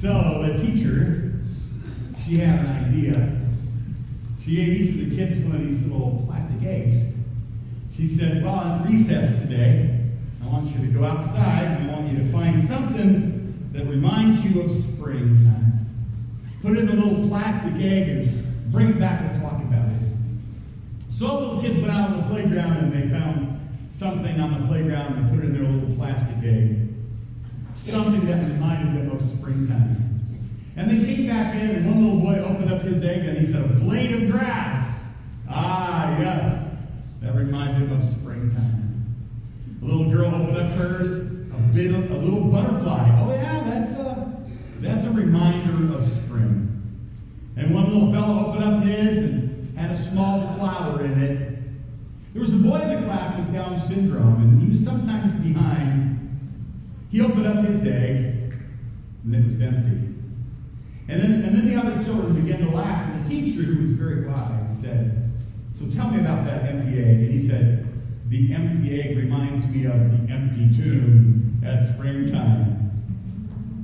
So the teacher, she had an idea. She gave each of the kids one of these little plastic eggs. She said, Well, at recess today, I want you to go outside and I want you to find something that reminds you of springtime. Put it in the little plastic egg and bring it back and talk about it. So all the little kids went out on the playground and they found something on the playground and they put it in their little plastic egg. Something that reminded them of springtime. And they came back in, and one little boy opened up his egg and he said, A blade of grass. Ah, yes. That reminded him of springtime. A little girl opened up hers, a bit of, a little butterfly. Oh yeah, that's a that's a reminder of spring. And one little fellow opened up his and had a small flower in it. There was a boy in the class with Down syndrome, and he was sometimes behind. He opened up his egg, and it was empty. And then, and then the other children began to laugh, and the teacher, who was very wise, said, So tell me about that empty egg. And he said, The empty egg reminds me of the empty tomb at springtime.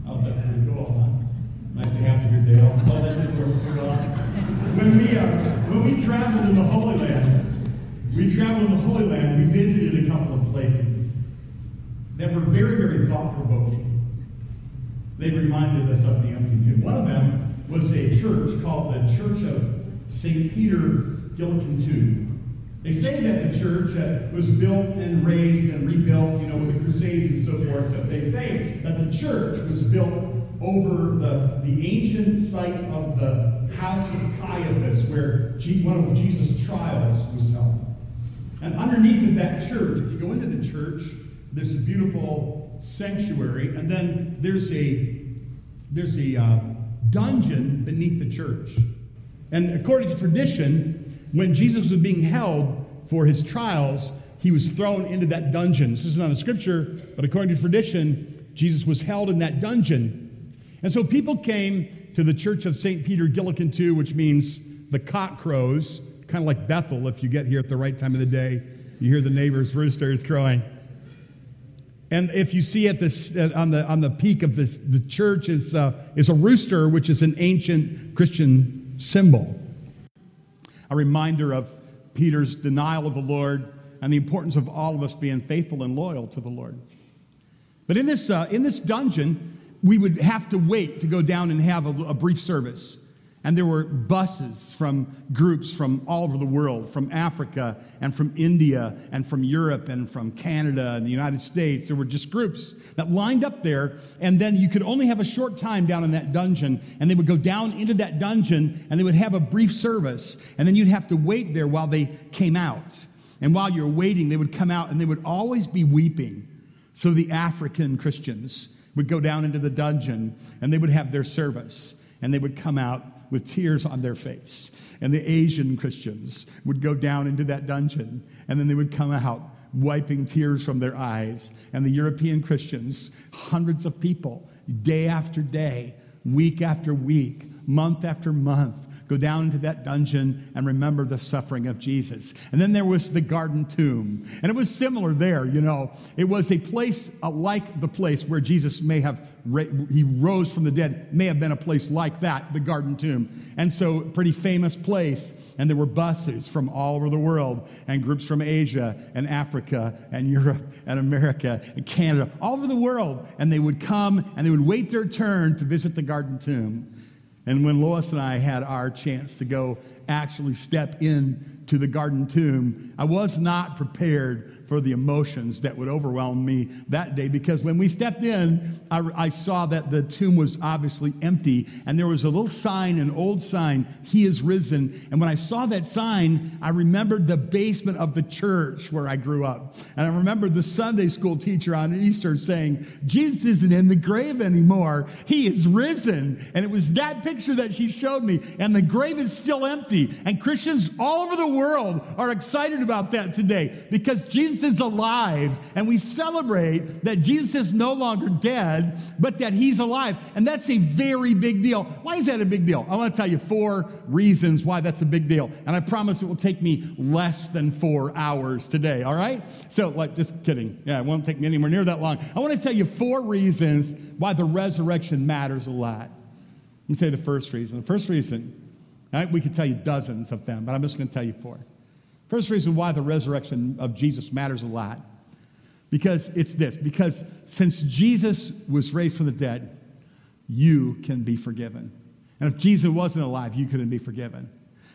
Oh, that's pretty cool, huh? Nice to have you here, Dale. Oh, that didn't work too well. When we, uh, when we traveled in the Holy Land, we traveled in the Holy Land, we visited a couple of places that were very, very thought-provoking. They reminded us of the empty tomb. One of them was a church called the Church of St. Peter Gallicantu They say that the church uh, was built and raised and rebuilt, you know, with the Crusades and so forth, but they say that the church was built over the, the ancient site of the house of Caiaphas, where G, one of Jesus' trials was held. And underneath of that church, if you go into the church, there's a beautiful sanctuary, and then there's a there's a uh, dungeon beneath the church. And according to tradition, when Jesus was being held for his trials, he was thrown into that dungeon. This is not a scripture, but according to tradition, Jesus was held in that dungeon. And so people came to the church of St. Peter Gallicantu, which means the cock crows, kind of like Bethel if you get here at the right time of the day. You hear the neighbor's roosters crowing. And if you see at this, uh, on, the, on the peak of this, the church is, uh, is a rooster, which is an ancient Christian symbol. A reminder of Peter's denial of the Lord and the importance of all of us being faithful and loyal to the Lord. But in this, uh, in this dungeon, we would have to wait to go down and have a, a brief service. And there were buses from groups from all over the world, from Africa and from India and from Europe and from Canada and the United States. There were just groups that lined up there. And then you could only have a short time down in that dungeon. And they would go down into that dungeon and they would have a brief service. And then you'd have to wait there while they came out. And while you're waiting, they would come out and they would always be weeping. So the African Christians would go down into the dungeon and they would have their service and they would come out with tears on their face. And the Asian Christians would go down into that dungeon and then they would come out wiping tears from their eyes. And the European Christians, hundreds of people, day after day, week after week, month after month, go down into that dungeon and remember the suffering of Jesus. And then there was the garden tomb. And it was similar there, you know. It was a place uh, like the place where Jesus may have, he rose from the dead, may have been a place like that, the garden tomb. And so, pretty famous place. And there were buses from all over the world and groups from Asia and Africa and Europe and America and Canada, all over the world. And they would come and they would wait their turn to visit the garden tomb. And when Lois and I had our chance to go actually step in to the garden tomb, I was not prepared for the emotions that would overwhelm me that day because when we stepped in, I, I, saw that the tomb was obviously empty and there was a little sign, an old sign, He is risen. And when I saw that sign, I remembered the basement of the church where I grew up. And I remembered the Sunday school teacher on Easter saying, Jesus isn't in the grave anymore, He is risen. And it was that picture that she showed me. And the grave is still empty. And Christians all over the world are excited about that today because Jesus Jesus is alive, and we celebrate that Jesus is no longer dead, but that he's alive. And that's a very big deal. Why is that a big deal? I want to tell you four reasons why that's a big deal. And I promise it will take me less than four hours today, all right? So, like, just kidding. Yeah, it won't take me anywhere near that long. I want to tell you four reasons why the resurrection matters a lot. Let me tell you the first reason. The first reason, right, we could tell you dozens of them, but I'm just going to tell you four. First reason why the resurrection of Jesus matters a lot. Because it's this because since Jesus was raised from the dead, you can be forgiven. And if Jesus wasn't alive, you couldn't be forgiven.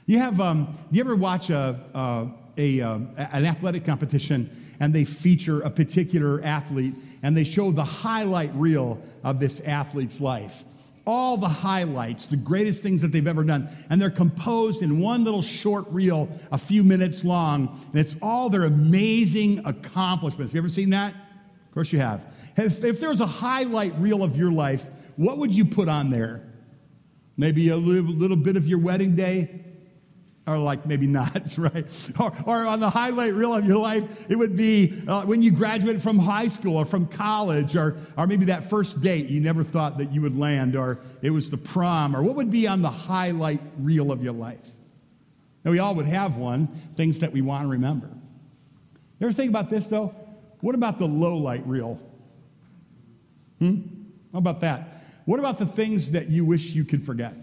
You have, um, you ever watch a, a, a um, an athletic competition and they feature a particular athlete and they show the highlight reel of this athlete's life? All the highlights, the greatest things that they've ever done. And they're composed in one little short reel, a few minutes long. And it's all their amazing accomplishments. Have you ever seen that? Of course you have. If, if there was a highlight reel of your life, what would you put on there? Maybe a little, little bit of your wedding day, or like maybe not, right? Or, or on the highlight reel of your life, it would be uh, when you graduated from high school or from college, or, or maybe that first date you never thought that you would land, or it was the prom, or what would be on the highlight reel of your life? Now, we all would have one, things that we want to remember. You ever think about this, though? What about the low light reel? Hmm? How about that? What about the things that you wish you could forget?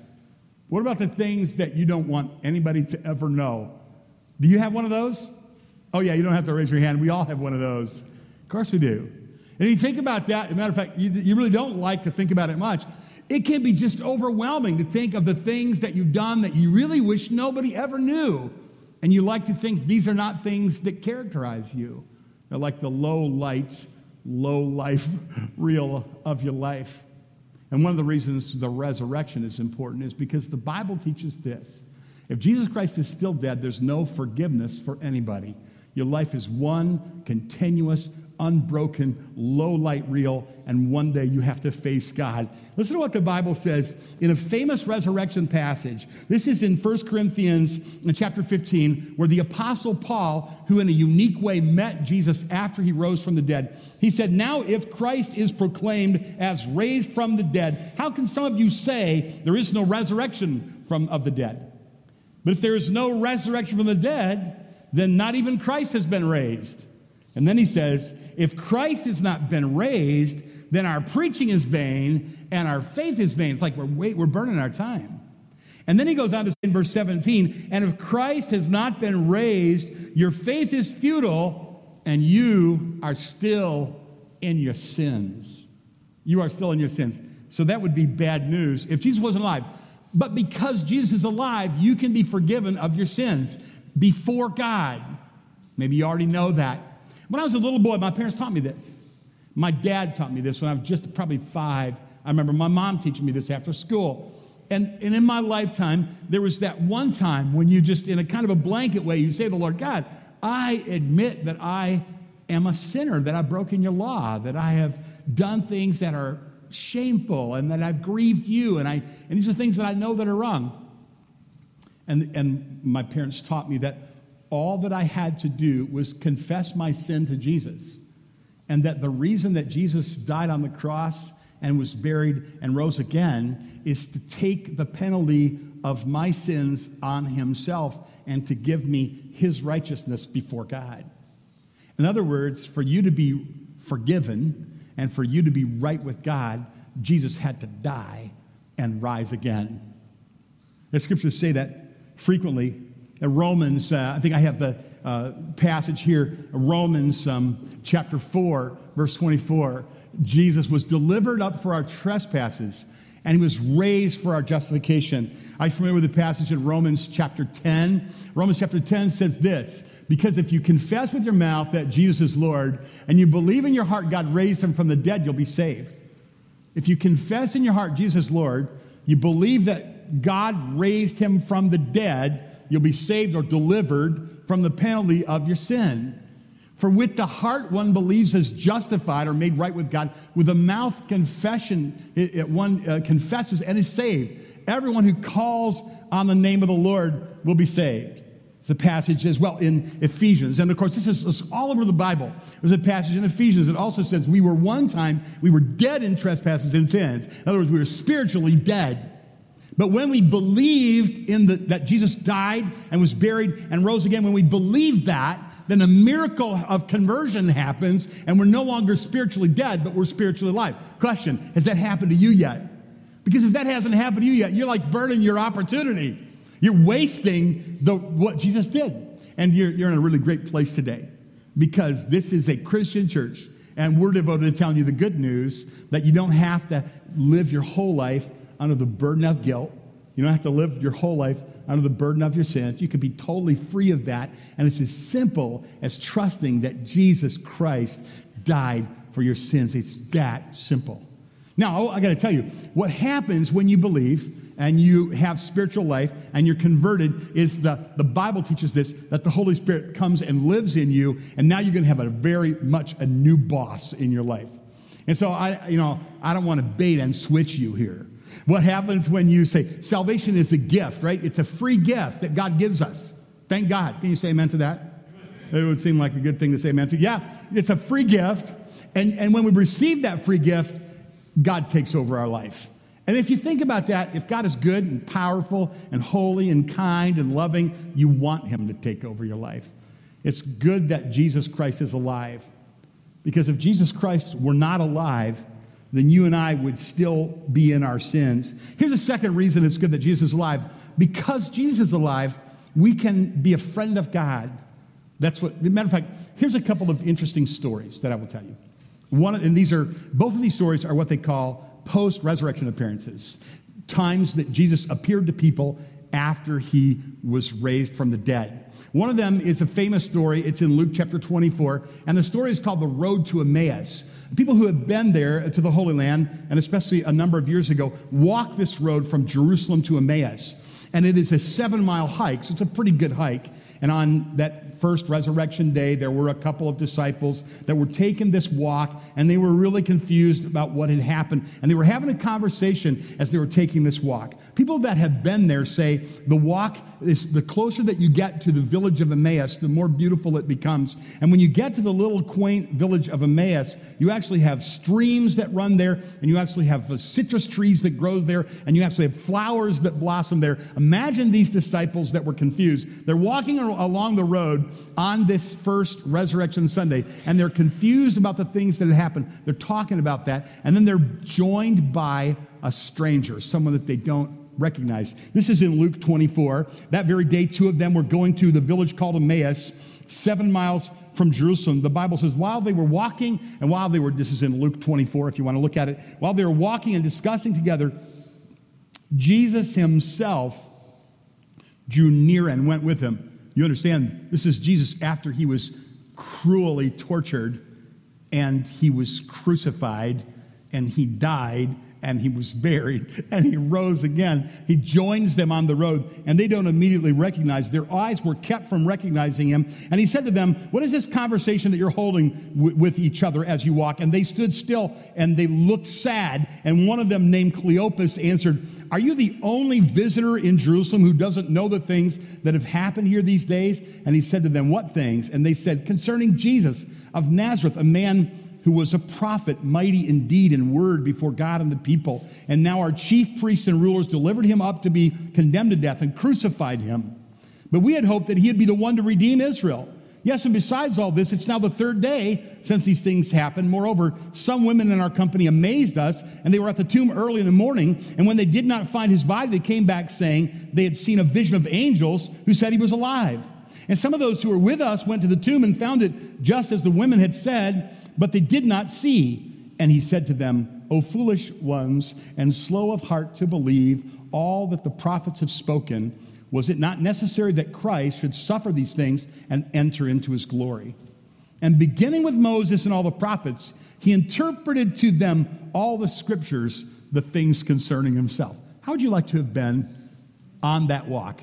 What about the things that you don't want anybody to ever know? Do you have one of those? Oh, yeah, you don't have to raise your hand. We all have one of those. Of course we do. And you think about that, as a matter of fact, you, you really don't like to think about it much. It can be just overwhelming to think of the things that you've done that you really wish nobody ever knew. And you like to think these are not things that characterize you. They're like the low light, low life reel of your life. And one of the reasons the resurrection is important is because the Bible teaches this. If Jesus Christ is still dead, there's no forgiveness for anybody. Your life is one continuous unbroken, low light reel, and one day you have to face God. Listen to what the Bible says in a famous resurrection passage. This is in 1 Corinthians in chapter 15, where the Apostle Paul, who in a unique way met Jesus after he rose from the dead, he said, Now if Christ is proclaimed as raised from the dead, how can some of you say there is no resurrection from, of the dead? But if there is no resurrection from the dead, then not even Christ has been raised. And then he says, if Christ has not been raised, then our preaching is vain and our faith is vain. It's like we're, wait, we're burning our time. And then he goes on to say in verse 17, and if Christ has not been raised, your faith is futile and you are still in your sins. You are still in your sins. So that would be bad news if Jesus wasn't alive. But because Jesus is alive, you can be forgiven of your sins before God. Maybe you already know that. When I was a little boy, my parents taught me this. My dad taught me this when I was just probably five. I remember my mom teaching me this after school. And, and in my lifetime, there was that one time when you just, in a kind of a blanket way, you say to the Lord, God, I admit that I am a sinner, that I've broken your law, that I have done things that are shameful and that I've grieved you. And, I, and these are things that I know that are wrong. And, and my parents taught me that all that I had to do was confess my sin to Jesus. And that the reason that Jesus died on the cross and was buried and rose again is to take the penalty of my sins on himself and to give me his righteousness before God. In other words, for you to be forgiven and for you to be right with God, Jesus had to die and rise again. The scriptures say that frequently Romans, uh, I think I have the uh, passage here, Romans um, chapter 4, verse 24. Jesus was delivered up for our trespasses, and he was raised for our justification. Are you familiar with the passage in Romans chapter 10? Romans chapter 10 says this Because if you confess with your mouth that Jesus is Lord, and you believe in your heart God raised him from the dead, you'll be saved. If you confess in your heart Jesus is Lord, you believe that God raised him from the dead, you'll be saved or delivered from the penalty of your sin. For with the heart one believes is justified or made right with God. With the mouth confession, it, it one uh, confesses and is saved. Everyone who calls on the name of the Lord will be saved. It's a passage as well in Ephesians. And of course, this is all over the Bible. There's a passage in Ephesians that also says, We were one time, we were dead in trespasses and sins. In other words, we were spiritually dead. But when we believed in the, that Jesus died and was buried and rose again, when we believed that, then a miracle of conversion happens and we're no longer spiritually dead, but we're spiritually alive. Question Has that happened to you yet? Because if that hasn't happened to you yet, you're like burning your opportunity. You're wasting the, what Jesus did. And you're, you're in a really great place today because this is a Christian church and we're devoted to telling you the good news that you don't have to live your whole life under the burden of guilt. You don't have to live your whole life under the burden of your sins. You can be totally free of that. And it's as simple as trusting that Jesus Christ died for your sins. It's that simple. Now, I got to tell you, what happens when you believe and you have spiritual life and you're converted is the, the Bible teaches this that the Holy Spirit comes and lives in you, and now you're going to have a very much a new boss in your life. And so I, you know, I don't want to bait and switch you here. What happens when you say salvation is a gift, right? It's a free gift that God gives us. Thank God. Can you say amen to that? It would seem like a good thing to say amen to. Yeah, it's a free gift. And, and when we receive that free gift, God takes over our life. And if you think about that, if God is good and powerful and holy and kind and loving, you want Him to take over your life. It's good that Jesus Christ is alive. Because if Jesus Christ were not alive, then you and I would still be in our sins. Here's a second reason it's good that Jesus is alive. Because Jesus is alive, we can be a friend of God. That's what, matter of fact, here's a couple of interesting stories that I will tell you. One, and these are, both of these stories are what they call post resurrection appearances, times that Jesus appeared to people after he was raised from the dead. One of them is a famous story. It's in Luke chapter 24, and the story is called The Road to Emmaus. People who have been there to the Holy Land, and especially a number of years ago, walk this road from Jerusalem to Emmaus. And it is a seven mile hike, so it's a pretty good hike. And on that first resurrection day, there were a couple of disciples that were taking this walk, and they were really confused about what had happened. And they were having a conversation as they were taking this walk. People that have been there say the walk is the closer that you get to the village of Emmaus, the more beautiful it becomes. And when you get to the little quaint village of Emmaus, you actually have streams that run there, and you actually have uh, citrus trees that grow there, and you actually have flowers that blossom there. Imagine these disciples that were confused. They're walking along the road on this first Resurrection Sunday, and they're confused about the things that had happened. They're talking about that, and then they're joined by a stranger, someone that they don't recognize. This is in Luke 24. That very day, two of them were going to the village called Emmaus, seven miles from Jerusalem. The Bible says, while they were walking, and while they were, this is in Luke 24, if you want to look at it, while they were walking and discussing together, Jesus himself drew near and went with them. You understand, this is Jesus after he was cruelly tortured and he was crucified and he died and he was buried and he rose again. He joins them on the road and they don't immediately recognize. Their eyes were kept from recognizing him. And he said to them, What is this conversation that you're holding w- with each other as you walk? And they stood still and they looked sad. And one of them, named Cleopas, answered, Are you the only visitor in Jerusalem who doesn't know the things that have happened here these days? And he said to them, What things? And they said, Concerning Jesus of Nazareth, a man who was a prophet, mighty indeed in word before God and the people. And now our chief priests and rulers delivered him up to be condemned to death and crucified him. But we had hoped that he'd be the one to redeem Israel. Yes, and besides all this, it's now the third day since these things happened. Moreover, some women in our company amazed us, and they were at the tomb early in the morning. And when they did not find his body, they came back saying they had seen a vision of angels who said he was alive. And some of those who were with us went to the tomb and found it just as the women had said but they did not see. And he said to them, O foolish ones, and slow of heart to believe all that the prophets have spoken, was it not necessary that Christ should suffer these things and enter into his glory? And beginning with Moses and all the prophets, he interpreted to them all the scriptures, the things concerning himself. How would you like to have been on that walk?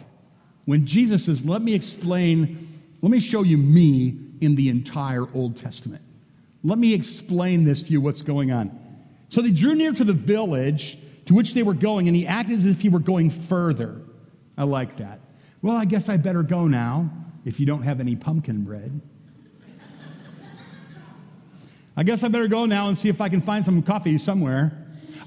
When Jesus says, Let me explain, let me show you me in the entire Old Testament. Let me explain this to you what's going on. So they drew near to the village to which they were going, and he acted as if he were going further. I like that. Well, I guess I better go now if you don't have any pumpkin bread. I guess I better go now and see if I can find some coffee somewhere.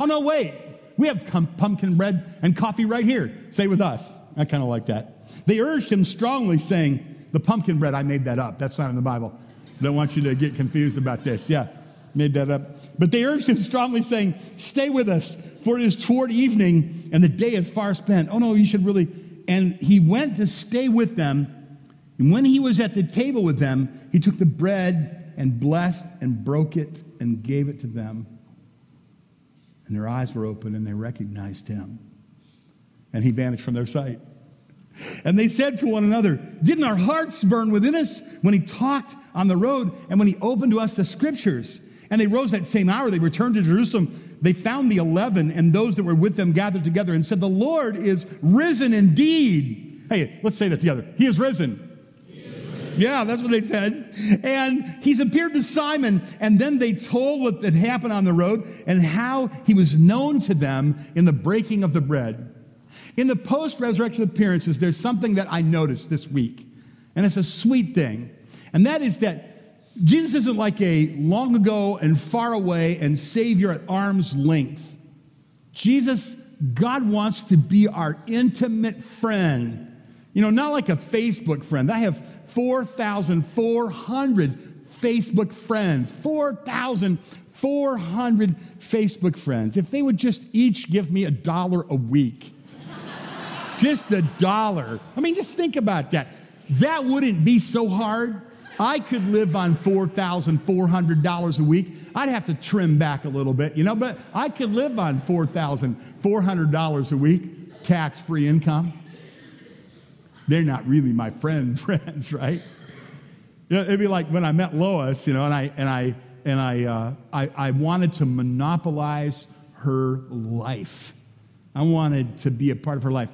Oh, no, wait. We have pumpkin bread and coffee right here. Stay with us. I kind of like that. They urged him strongly, saying, The pumpkin bread, I made that up. That's not in the Bible. Don't want you to get confused about this. Yeah, made that up. But they urged him strongly, saying, Stay with us, for it is toward evening, and the day is far spent. Oh, no, you should really. And he went to stay with them. And when he was at the table with them, he took the bread and blessed and broke it and gave it to them. And their eyes were open and they recognized him. And he vanished from their sight. And they said to one another, Didn't our hearts burn within us when he talked on the road and when he opened to us the scriptures? And they rose that same hour. They returned to Jerusalem. They found the eleven and those that were with them gathered together and said, The Lord is risen indeed. Hey, let's say that together. He is risen. Yeah, that's what they said. And he's appeared to Simon, and then they told what had happened on the road and how he was known to them in the breaking of the bread. In the post resurrection appearances, there's something that I noticed this week, and it's a sweet thing. And that is that Jesus isn't like a long ago and far away and Savior at arm's length. Jesus, God wants to be our intimate friend. You know, not like a Facebook friend. I have 4,400 Facebook friends. 4,400 Facebook friends. If they would just each give me a dollar a week, just a dollar. I mean, just think about that. That wouldn't be so hard. I could live on $4,400 a week. I'd have to trim back a little bit, you know, but I could live on $4,400 a week, tax free income they're not really my friend friends, right? You know, it'd be like when I met Lois, you know, and I and I and I, uh, I I wanted to monopolize her life. I wanted to be a part of her life.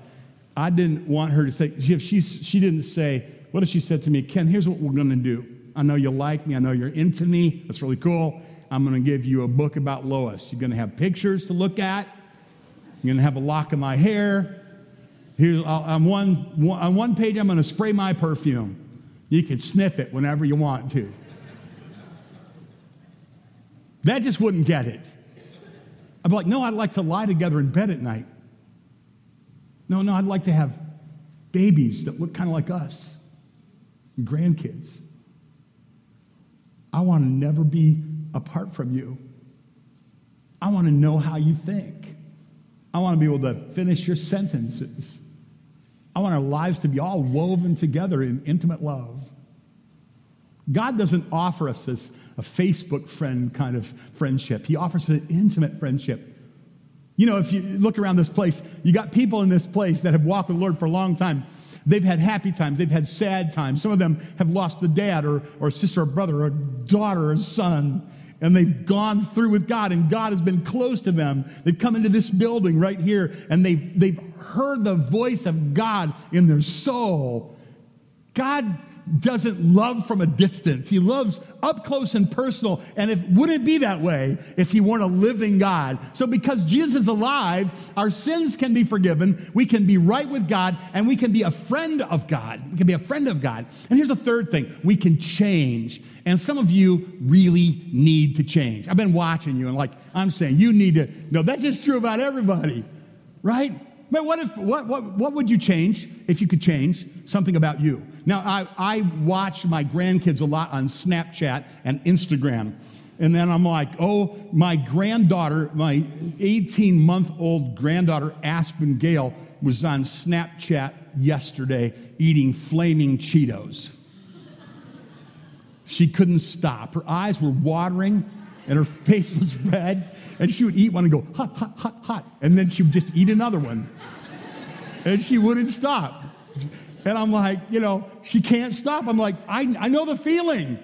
I didn't want her to say if she she didn't say what if she said to me, Ken, here's what we're going to do. I know you like me. I know you're into me. That's really cool. I'm going to give you a book about Lois. You're going to have pictures to look at. You're going to have a lock of my hair. Here, uh, on one, on one page, I'm going to spray my perfume. You can sniff it whenever you want to. That just wouldn't get it. I'd be like, no, I'd like to lie together in bed at night. No, no, I'd like to have babies that look kind of like us, and grandkids. I want to never be apart from you. I want to know how you think. I want to be able to finish your sentences. I want our lives to be all woven together in intimate love. God doesn't offer us this a Facebook friend kind of friendship. He offers an intimate friendship. You know, if you look around this place, you got people in this place that have walked with the Lord for a long time. They've had happy times, they've had sad times. Some of them have lost a dad or, or a sister or brother or a daughter or a son and they've gone through with God, and God has been close to them. They've come into this building right here, and they've, they've heard the voice of God in their soul. God doesn't love from a distance. He loves up close and personal. And it wouldn't be that way if he weren't a living God. So because Jesus is alive, our sins can be forgiven. We can be right with God and we can be a friend of God. We can be a friend of God. And here's the third thing. We can change. And some of you really need to change. I've been watching you and like I'm saying you need to no, that's just true about everybody. Right? But what if what what what would you change if you could change something about you? Now, I, I watch my grandkids a lot on Snapchat and Instagram. And then I'm like, oh, my granddaughter, my 18 month old granddaughter, Aspen Gale, was on Snapchat yesterday eating flaming Cheetos. She couldn't stop. Her eyes were watering and her face was red. And she would eat one and go, hot, hot, hot, hot. And then she would just eat another one. And she wouldn't stop. And I'm like, you know, she can't stop. I'm like, I, I know the feeling.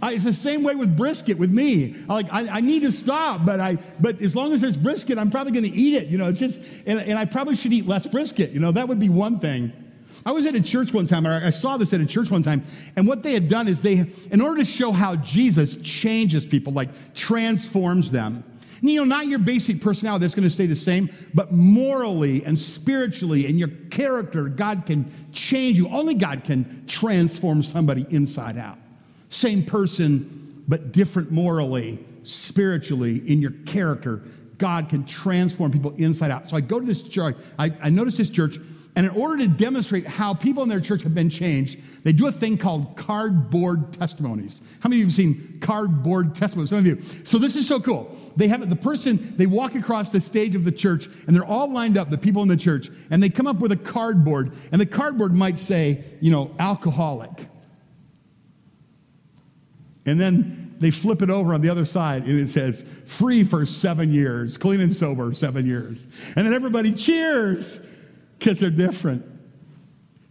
I, it's the same way with brisket with me. I like, I, I, need to stop, but I, but as long as there's brisket, I'm probably going to eat it. You know, just, and, and I probably should eat less brisket. You know, that would be one thing. I was at a church one time, I saw this at a church one time, and what they had done is they, in order to show how Jesus changes people, like transforms them, You know, not your basic personality that's going to stay the same, but morally and spiritually and your character, God can change you. Only God can transform somebody inside out. Same person, but different morally, spiritually, in your character. God can transform people inside out. So I go to this church, I, I notice this church, and in order to demonstrate how people in their church have been changed, they do a thing called cardboard testimonies. How many of you have seen cardboard testimonies? Some of you. So this is so cool. They have the person, they walk across the stage of the church, and they're all lined up, the people in the church, and they come up with a cardboard, and the cardboard might say, you know, alcoholic. And then they flip it over on the other side and it says, free for seven years, clean and sober seven years. And then everybody cheers because they're different.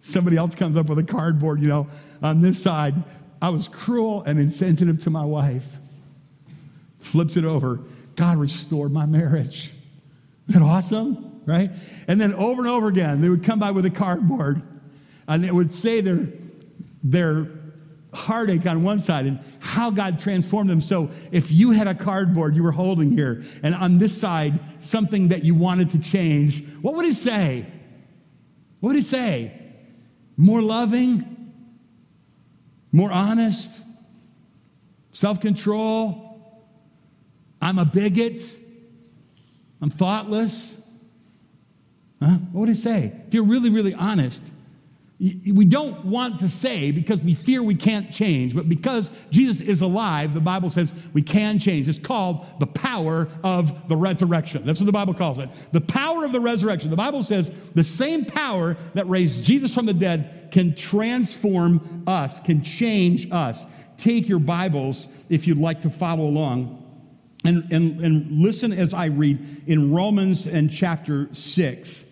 Somebody else comes up with a cardboard, you know, on this side, I was cruel and insensitive to my wife. Flips it over, God restored my marriage. Isn't that awesome? Right? And then over and over again, they would come by with a cardboard and they would say their, their heartache on one side and how God transformed them. So if you had a cardboard you were holding here, and on this side, something that you wanted to change, what would it say? What would it say? More loving? More honest? Self control? I'm a bigot? I'm thoughtless? Huh? What would it say? If you're really, really honest, we don't want to say because we fear we can't change, but because Jesus is alive, the Bible says we can change. It's called the power of the resurrection. That's what the Bible calls it. The power of the resurrection. The Bible says the same power that raised Jesus from the dead can transform us, can change us. Take your Bibles if you'd like to follow along and, and, and listen as I read in Romans and chapter 6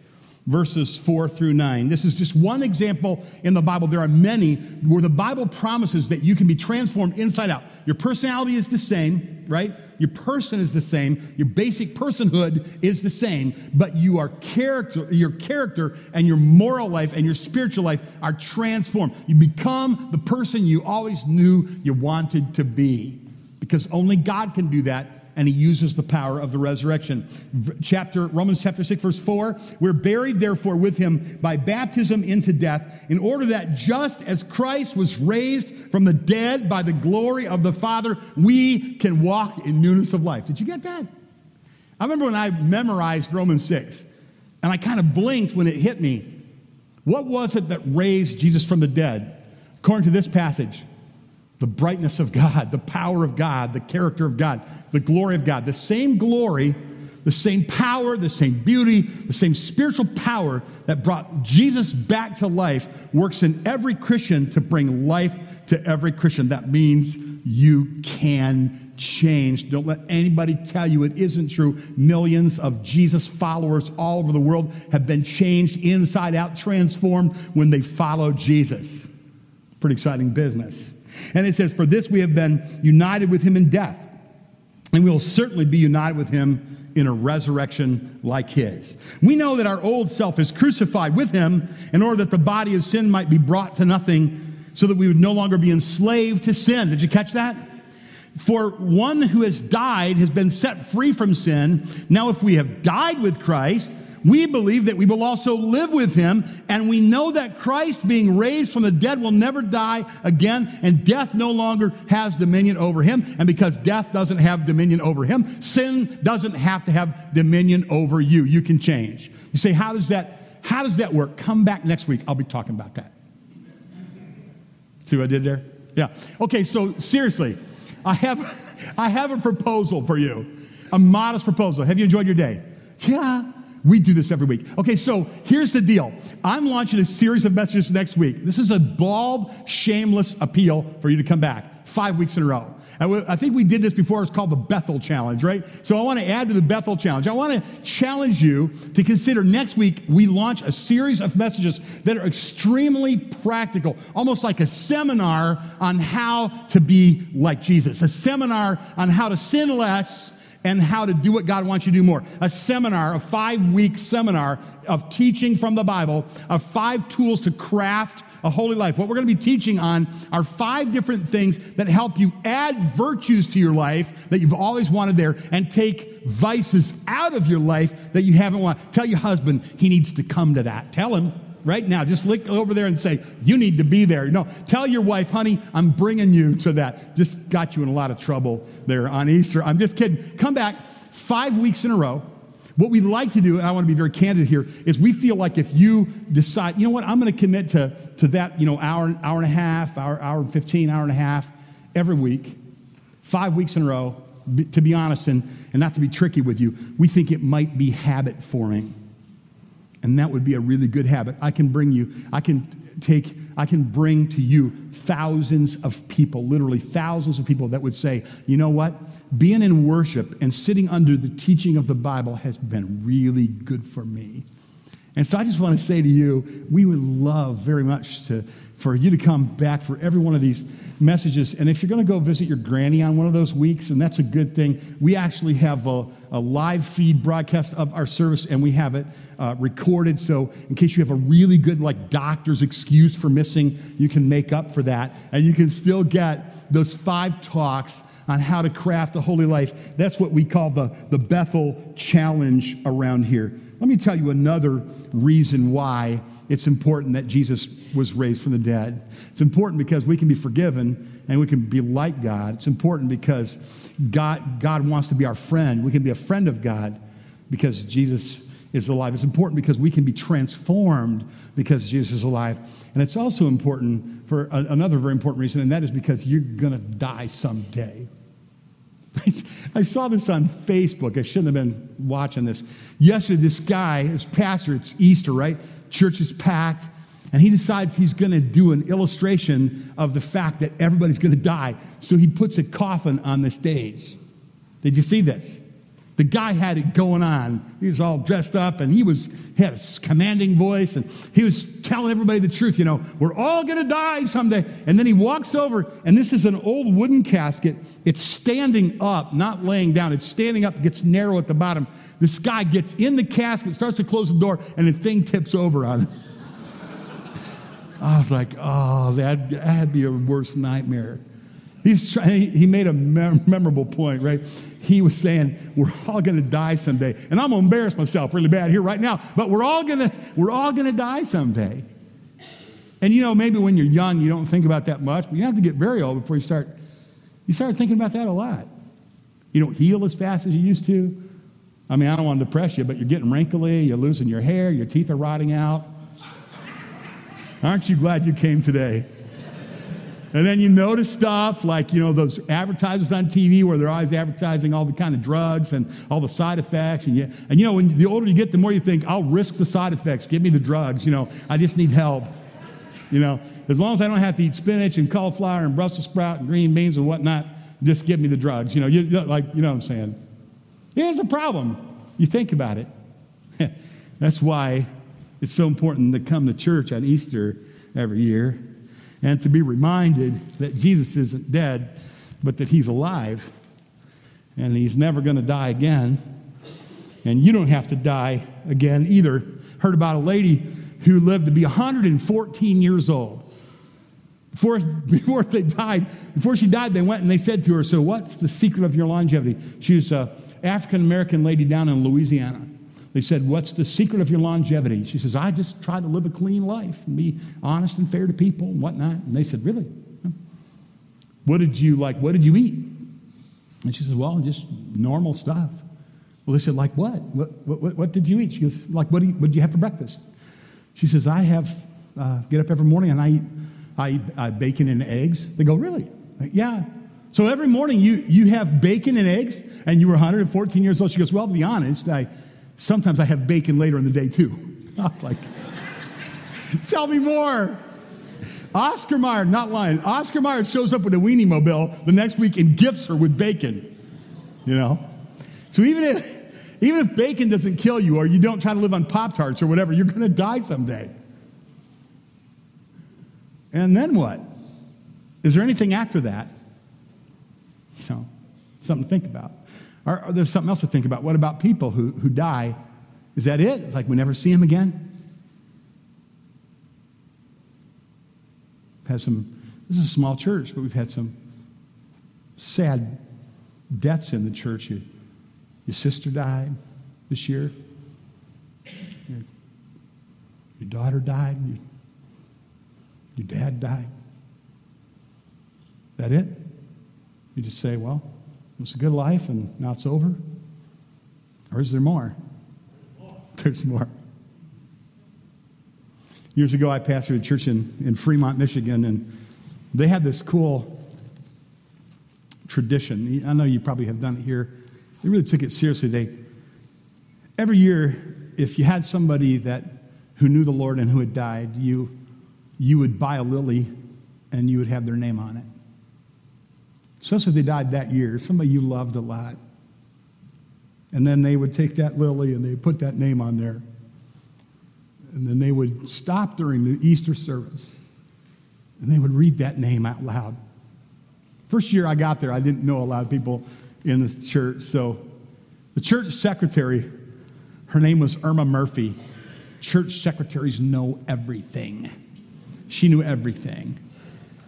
verses 4 through 9. This is just one example in the Bible. There are many where the Bible promises that you can be transformed inside out. Your personality is the same, right? Your person is the same. Your basic personhood is the same, but you are character, your character and your moral life and your spiritual life are transformed. You become the person you always knew you wanted to be because only God can do that and he uses the power of the resurrection. Chapter Romans chapter 6 verse 4, we're buried therefore with him by baptism into death in order that just as Christ was raised from the dead by the glory of the Father, we can walk in newness of life. Did you get that? I remember when I memorized Romans 6 and I kind of blinked when it hit me. What was it that raised Jesus from the dead? According to this passage, the brightness of God, the power of God, the character of God, the glory of God. The same glory, the same power, the same beauty, the same spiritual power that brought Jesus back to life works in every Christian to bring life to every Christian. That means you can change. Don't let anybody tell you it isn't true. Millions of Jesus followers all over the world have been changed inside out, transformed when they follow Jesus. Pretty exciting business. And it says, For this we have been united with him in death, and we will certainly be united with him in a resurrection like his. We know that our old self is crucified with him in order that the body of sin might be brought to nothing, so that we would no longer be enslaved to sin. Did you catch that? For one who has died has been set free from sin. Now, if we have died with Christ, we believe that we will also live with him, and we know that Christ, being raised from the dead, will never die again, and death no longer has dominion over him. And because death doesn't have dominion over him, sin doesn't have to have dominion over you. You can change. You say, How does that, how does that work? Come back next week. I'll be talking about that. See what I did there? Yeah. Okay, so seriously, I have I have a proposal for you. A modest proposal. Have you enjoyed your day? Yeah. We do this every week. Okay, so here's the deal. I'm launching a series of messages next week. This is a bald, shameless appeal for you to come back five weeks in a row. I think we did this before. It's called the Bethel Challenge, right? So I want to add to the Bethel Challenge. I want to challenge you to consider next week we launch a series of messages that are extremely practical, almost like a seminar on how to be like Jesus, a seminar on how to sin less and how to do what God wants you to do more. A seminar, a five week seminar of teaching from the Bible, of five tools to craft a holy life. What we're going to be teaching on are five different things that help you add virtues to your life that you've always wanted there and take vices out of your life that you haven't wanted. Tell your husband he needs to come to that. Tell him right now. Just look over there and say, You need to be there. No, tell your wife, honey, I'm bringing you to that. Just got you in a lot of trouble there on Easter. I'm just kidding. Come back five weeks in a row. What we'd like to do, and I want to be very candid here, is we feel like if you decide, you know what, I'm going to commit to, to that, you know, hour, hour and a half, hour, hour and 15, hour and a half every week, five weeks in a row, to be honest and, and not to be tricky with you, we think it might be habit forming. And that would be a really good habit. I can bring you, I can take, I can bring to you thousands of people, literally thousands of people that would say, you know what? Being in worship and sitting under the teaching of the Bible has been really good for me. And so I just want to say to you, we would love very much to, for you to come back for every one of these messages. And if you're going to go visit your granny on one of those weeks, and that's a good thing, we actually have a, a live feed broadcast of our service, and we have it uh, recorded. So in case you have a really good, like, doctor's excuse for missing, you can make up for that. And you can still get those five talks on how to craft a holy life. That's what we call the, the Bethel challenge around here. Let me tell you another reason why it's important that Jesus was raised from the dead. It's important because we can be forgiven and we can be like God. It's important because God, God wants to be our friend. We can be a friend of God because Jesus is alive. It's important because we can be transformed because Jesus is alive. And it's also important for a, another very important reason, and that is because you're going to die someday. I saw this on Facebook. I shouldn't have been watching this. Yesterday, this guy, his pastor, it's Easter, right? Church is packed. And he decides he's going to do an illustration of the fact that everybody's going to die. So he puts a coffin on the stage. Did you see this? The guy had it going on. He was all dressed up and he was he had a commanding voice and he was telling everybody the truth, you know, we're all going to die someday. And then he walks over and this is an old wooden casket. It's standing up, not laying down. It's standing up, gets narrow at the bottom. This guy gets in the casket, starts to close the door and the thing tips over on him. I was like, oh, that, that'd be a worse nightmare. He's trying, he made a memorable point, right? He was saying, we're all to die someday. And I'm to embarrass myself really bad here right now, but we're all to, we're all to die someday. And you know, maybe when you're young, you don't think about that much, but you have to get very old before you start, you start thinking about that a lot. You don't heal as fast as you used to. I mean, I don't want to depress you, but you're getting wrinkly, you're losing your hair, your teeth are rotting out. Aren't you glad you came today? And then you notice stuff like, you know, those advertisers on TV where they're always advertising all the kind of drugs and all the side effects. And, you, and you know, when the older you get, the more you think, I'll risk the side effects. Give me the drugs. You know, I just need help. You know, as long as I don't have to eat spinach and cauliflower and Brussels sprout and green beans and whatnot, just give me the drugs. You know, you, like, you know what I'm saying? Yeah, it's a problem. You think about it. That's why it's so important to come to church on Easter every year and to be reminded that Jesus isn't dead, but that he's alive and he's never going to die again. And you don't have to die again either. Heard about a lady who lived to be 114 years old. Before, before they died, before she died, they went and they said to her, So, what's the secret of your longevity? She was an African American lady down in Louisiana. They said, What's the secret of your longevity? She says, I just try to live a clean life and be honest and fair to people and whatnot. And they said, Really? What did you like? What did you eat? And she says, Well, just normal stuff. Well, they said, Like what? What, what, what did you eat? She goes, Like, what, do you, what did you have for breakfast? She says, I have, uh, get up every morning and I eat, I eat uh, bacon and eggs. They go, Really? Yeah. So every morning you, you have bacon and eggs, and you were 114 years old. She goes, Well, to be honest, I, Sometimes I have bacon later in the day too. I'm like, tell me more. Oscar Mayer, not lying. Oscar Mayer shows up with a weenie mobile the next week and gifts her with bacon. You know? So even if even if bacon doesn't kill you or you don't try to live on Pop Tarts or whatever, you're gonna die someday. And then what? Is there anything after that? You know, something to think about. Or, or there's something else to think about. What about people who, who die? Is that it? It's like we never see them again? Had some, this is a small church, but we've had some sad deaths in the church. Your, your sister died this year. Your, your daughter died. Your, your dad died. That it? You just say, well, it was a good life and now it's over? Or is there more? There's more. Years ago, I pastored a church in, in Fremont, Michigan, and they had this cool tradition. I know you probably have done it here. They really took it seriously. They, every year, if you had somebody that who knew the Lord and who had died, you, you would buy a lily and you would have their name on it. Especially if they died that year, somebody you loved a lot. And then they would take that lily and they put that name on there. And then they would stop during the Easter service and they would read that name out loud. First year I got there, I didn't know a lot of people in the church. So the church secretary, her name was Irma Murphy. Church secretaries know everything. She knew everything.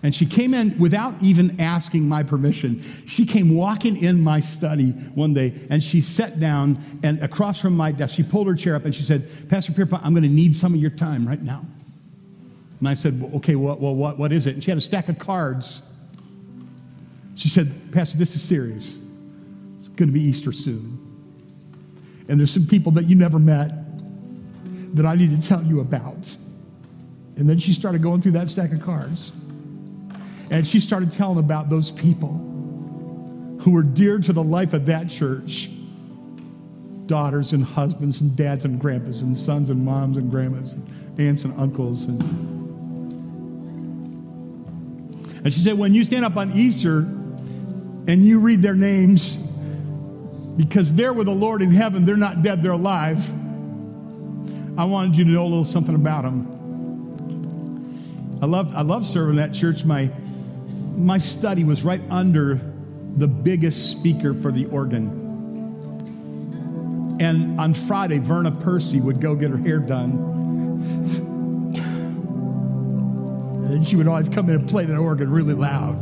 And she came in without even asking my permission. She came walking in my study one day and she sat down and across from my desk, she pulled her chair up and she said, Pastor Pierpont, I'm going to need some of your time right now. And I said, well, okay, well, well what, what is it? And she had a stack of cards. She said, Pastor, this is serious. It's going to be Easter soon. And there's some people that you never met that I need to tell you about. And then she started going through that stack of cards. And she started telling about those people who were dear to the life of that church daughters and husbands and dads and grandpas and sons and moms and grandmas and aunts and uncles. And, and she said, when you stand up on Easter and you read their names, because they're with the Lord in heaven, they're not dead, they're alive. I wanted you to know a little something about them. I love, I love serving that church. My, my study was right under the biggest speaker for the organ. And on Friday, Verna Percy would go get her hair done. And she would always come in and play that organ really loud.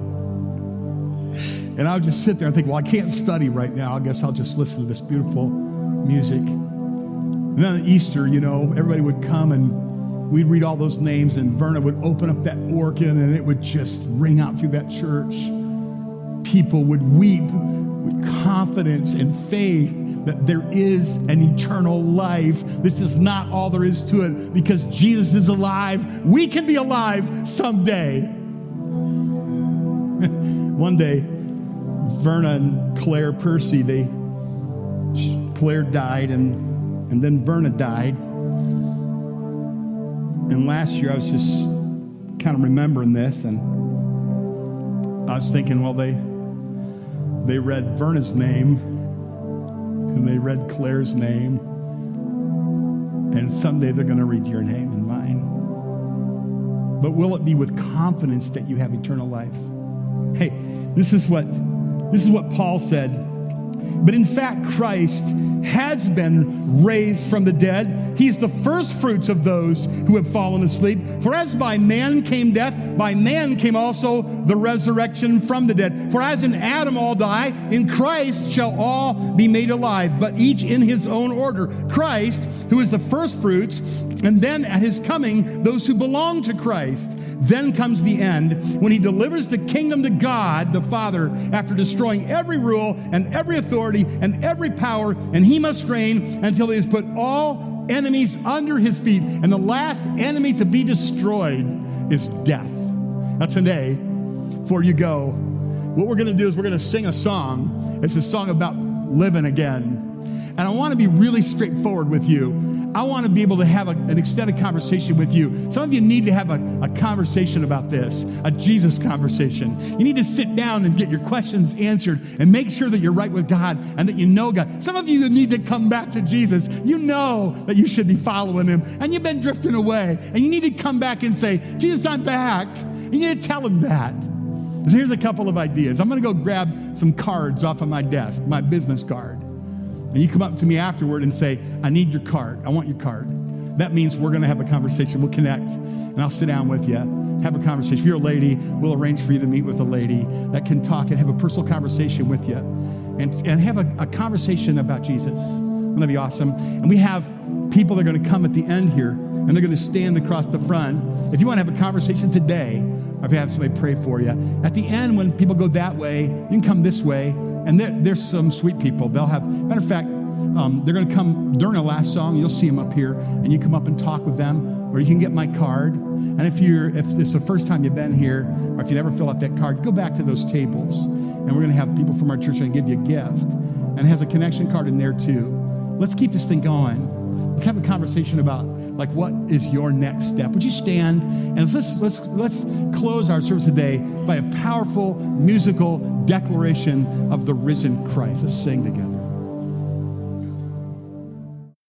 And I would just sit there and think, well, I can't study right now. I guess I'll just listen to this beautiful music. And then on Easter, you know, everybody would come and we'd read all those names, and Verna would open up that organ and it would just ring out through that church. People would weep with confidence and faith that there is an eternal life. This is not all there is to it because Jesus is alive. We can be alive someday. One day, Verna and Claire Percy, they Claire died and and then Verna died. And last year I was just kind of remembering this and I was thinking, well, they they read Verna's name and they read Claire's name. And someday they're going to read your name and mine. But will it be with confidence that you have eternal life? Hey, this is what this is what Paul said. But in fact, Christ has been raised from the dead. He's the first fruits of those who have fallen asleep. For as by man came death, by man came also the resurrection from the dead. For as in Adam all die, in Christ shall all be made alive, but each in his own order. Christ, who is the first fruits, and then at his coming, those who belong to Christ. Then comes the end when he delivers the kingdom to God the Father after destroying every rule and every authority and every power, and he must reign until he has put all enemies under his feet. And the last enemy to be destroyed is death. Now, today, before you go, what we're going to do is we're going to sing a song. It's a song about living again. And I want to be really straightforward with you. I want to be able to have a, an extended conversation with you. Some of you need to have a, a conversation about this, a Jesus conversation. You need to sit down and get your questions answered and make sure that you're right with God and that you know God. Some of you need to come back to Jesus. You know that you should be following him and you've been drifting away and you need to come back and say, Jesus, I'm back. You need to tell him that. So here's a couple of ideas. I'm going to go grab some cards off of my desk, my business card. And you come up to me afterward and say, I need your card. I want your card. That means we're going to have a conversation. We'll connect, and I'll sit down with you, have a conversation. If you're a lady, we'll arrange for you to meet with a lady that can talk and have a personal conversation with you and, and have a, a conversation about Jesus. Wouldn't be awesome? And we have people that are going to come at the end here, and they're going to stand across the front. If you want to have a conversation today, or if you have somebody pray for you, at the end, when people go that way, you can come this way, and there, there's some sweet people. They'll have, matter of fact, um, they're going to come during the last song. You'll see them up here, and you come up and talk with them, or you can get my card. And if you're, if it's the first time you've been here, or if you never fill out that card, go back to those tables, and we're going to have people from our church and give you a gift, and it has a connection card in there too. Let's keep this thing going. Let's have a conversation about like what is your next step. Would you stand and let's let's let's close our service today by a powerful musical declaration of the risen Christ. Let's sing together.